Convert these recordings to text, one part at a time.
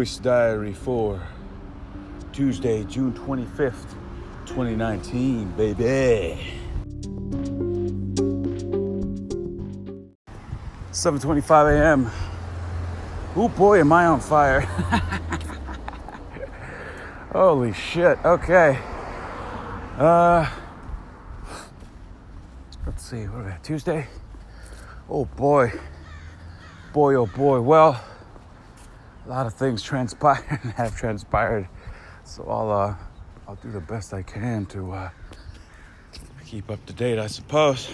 voice diary for Tuesday, June 25th, 2019, baby. 7:25 a.m. Oh boy, am I on fire. Holy shit. Okay. Uh let's see, what are we at? Tuesday? Oh boy. Boy, oh boy. Well, a lot of things transpired and have transpired. So I'll uh I'll do the best I can to uh keep up to date, I suppose.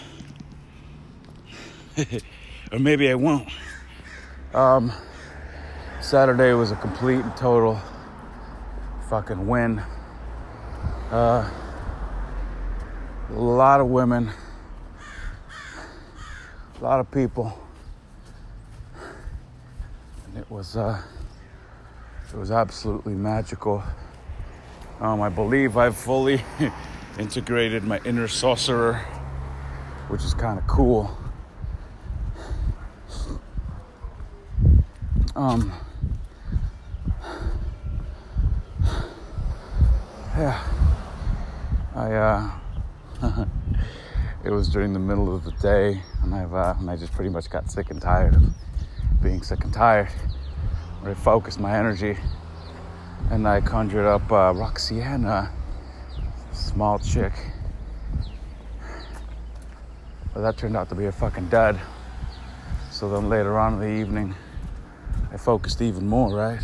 or maybe I won't. Um Saturday was a complete and total fucking win. Uh, a lot of women, a lot of people, and it was uh, it was absolutely magical. Um, I believe I've fully integrated my inner sorcerer, which is kind of cool. Um, yeah, I uh, it was during the middle of the day, and I've uh, and I just pretty much got sick and tired of being sick and tired. Where I focused my energy, and I conjured up uh, Roxana, small chick. But that turned out to be a fucking dud. So then later on in the evening, I focused even more, right?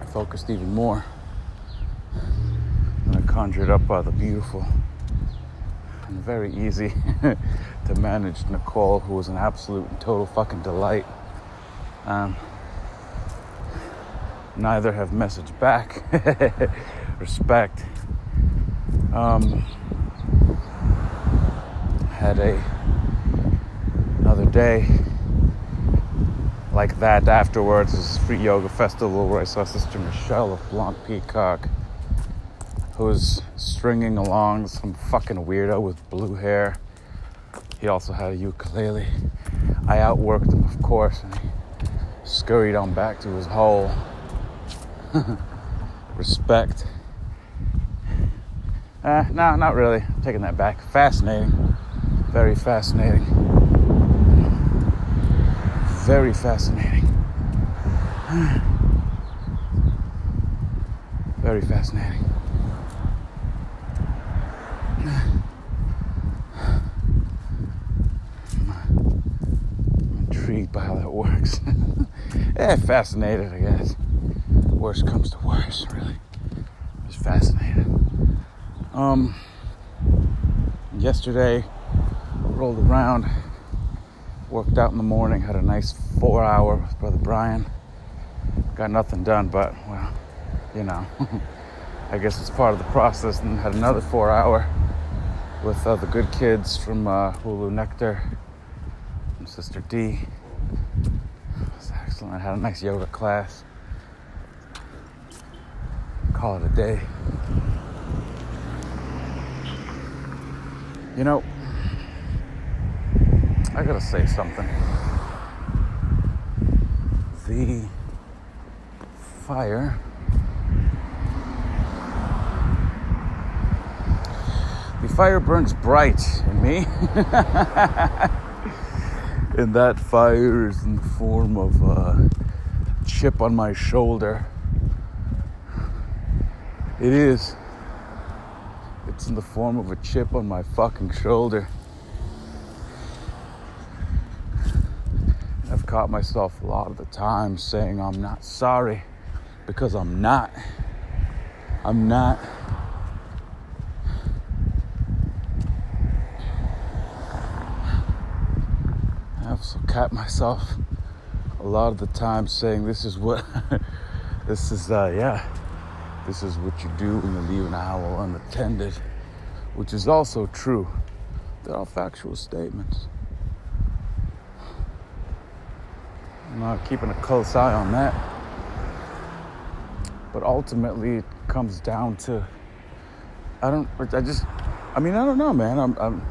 I focused even more. And I conjured up uh, the beautiful and very easy to manage Nicole, who was an absolute and total fucking delight. Um, neither have messaged back. Respect. Um, had a another day like that afterwards is free yoga festival where I saw Sister Michelle of Blanc Peacock who was stringing along some fucking weirdo with blue hair. He also had a ukulele. I outworked him, of course, and he scurried on back to his hole. Respect. Uh, no, not really. I'm taking that back. Fascinating. Very fascinating very fascinating. very fascinating. I'm intrigued by how that works. Yeah, fascinated, I guess. Worst comes to worst, really. Just fascinated. Um, yesterday, rolled around Worked out in the morning, had a nice four hour with Brother Brian. Got nothing done, but, well, you know, I guess it's part of the process. And had another four hour with uh, the good kids from uh, Hulu Nectar and Sister D. Excellent. I had a nice yoga class. Call it a day. You know, I gotta say something. The fire the fire burns bright in me. and that fire is in the form of a chip on my shoulder. It is. It's in the form of a chip on my fucking shoulder. I've caught myself a lot of the time saying I'm not sorry because I'm not. I'm not. Caught myself a lot of the time saying this is what this is uh yeah this is what you do when you leave an owl unattended which is also true they're all factual statements I'm not keeping a close eye on that. But ultimately, it comes down to I don't. I just. I mean, I don't know, man. I'm. I'm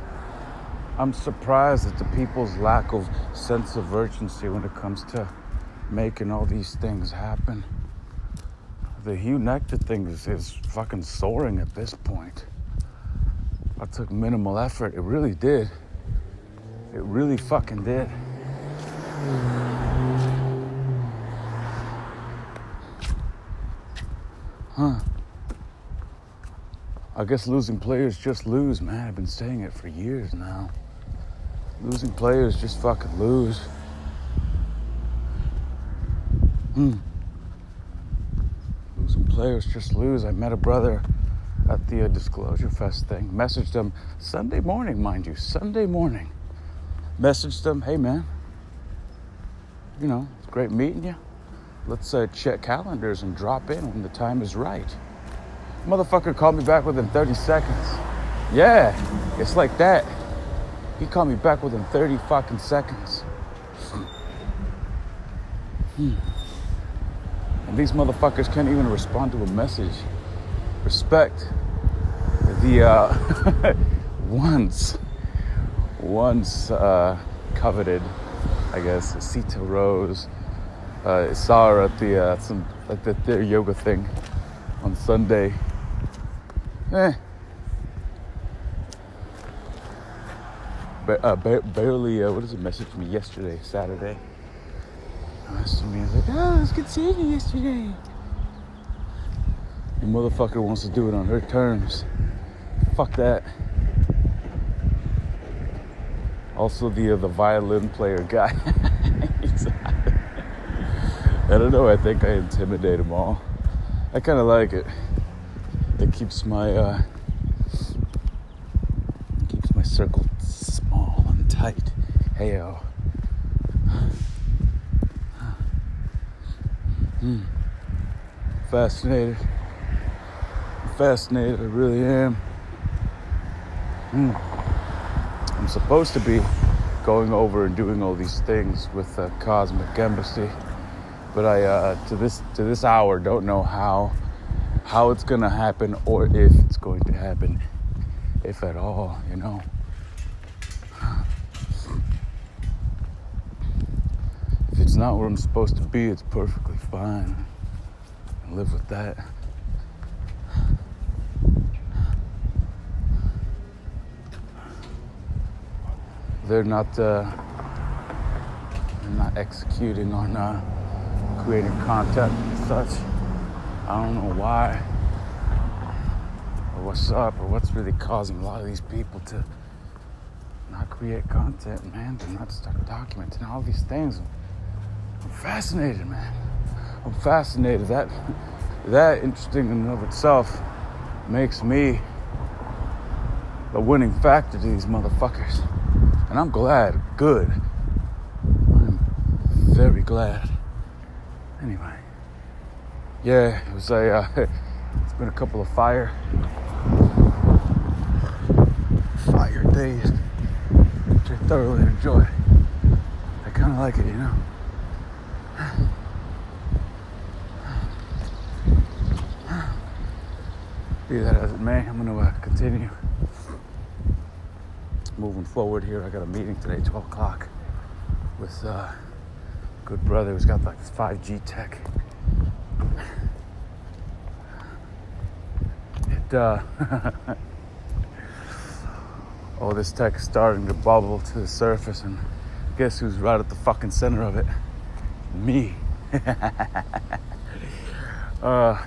I'm surprised at the people's lack of sense of urgency when it comes to making all these things happen. The Hugh Nectar thing is, is fucking soaring at this point. I took minimal effort. It really did. It really fucking did. Huh. I guess losing players just lose, man. I've been saying it for years now. Losing players just fucking lose. Hmm. Losing players just lose. I met a brother at the uh, Disclosure Fest thing. Messaged him Sunday morning, mind you, Sunday morning. Messaged him, hey man, you know, it's great meeting you. Let's uh, check calendars and drop in when the time is right. Motherfucker called me back within 30 seconds. Yeah, it's like that. He called me back within 30 fucking seconds. Hmm. And these motherfuckers can't even respond to a message. Respect the uh, once, once uh, coveted, I guess, Sita Rose. Uh, saw her at the uh, some like the, their yoga thing on Sunday. Eh. Uh, ba- barely, uh, what does it message me yesterday, Saturday? I was like, oh, it was good seeing you yesterday. The motherfucker wants to do it on her terms. Fuck that. Also, the uh, the violin player guy. I don't know. I think I intimidate them all. I kind of like it. It keeps my uh, keeps my circle small and tight. Heyo. Hmm. Fascinated. Fascinated. I really am. Hmm. I'm supposed to be going over and doing all these things with uh, Cosmic Embassy, but I uh, to this to this hour don't know how how it's gonna happen or if it's going to happen, if at all. You know. It's not where I'm supposed to be, it's perfectly fine. I live with that. They're not uh, they're not executing on uh, creating content and such. I don't know why or what's up or what's really causing a lot of these people to not create content, man, to not start documenting all these things. I'm fascinated, man. I'm fascinated. That that interesting in and of itself makes me the winning factor to these motherfuckers. And I'm glad, good. I'm very glad. Anyway, yeah, it was a. Uh, it's been a couple of fire, fire days, which I thoroughly enjoy. I kind of like it, you know. Be that as it may, I'm going to uh, continue moving forward here. I got a meeting today, 12 o'clock, with uh, good brother who's got like this 5G tech. It, uh, all this tech is starting to bubble to the surface, and guess who's right at the fucking center of it? Me. uh,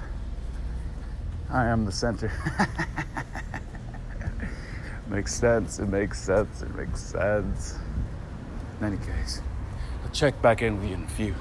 I am the center. makes sense. It makes sense. It makes sense. In any case, I'll check back in with you in a few.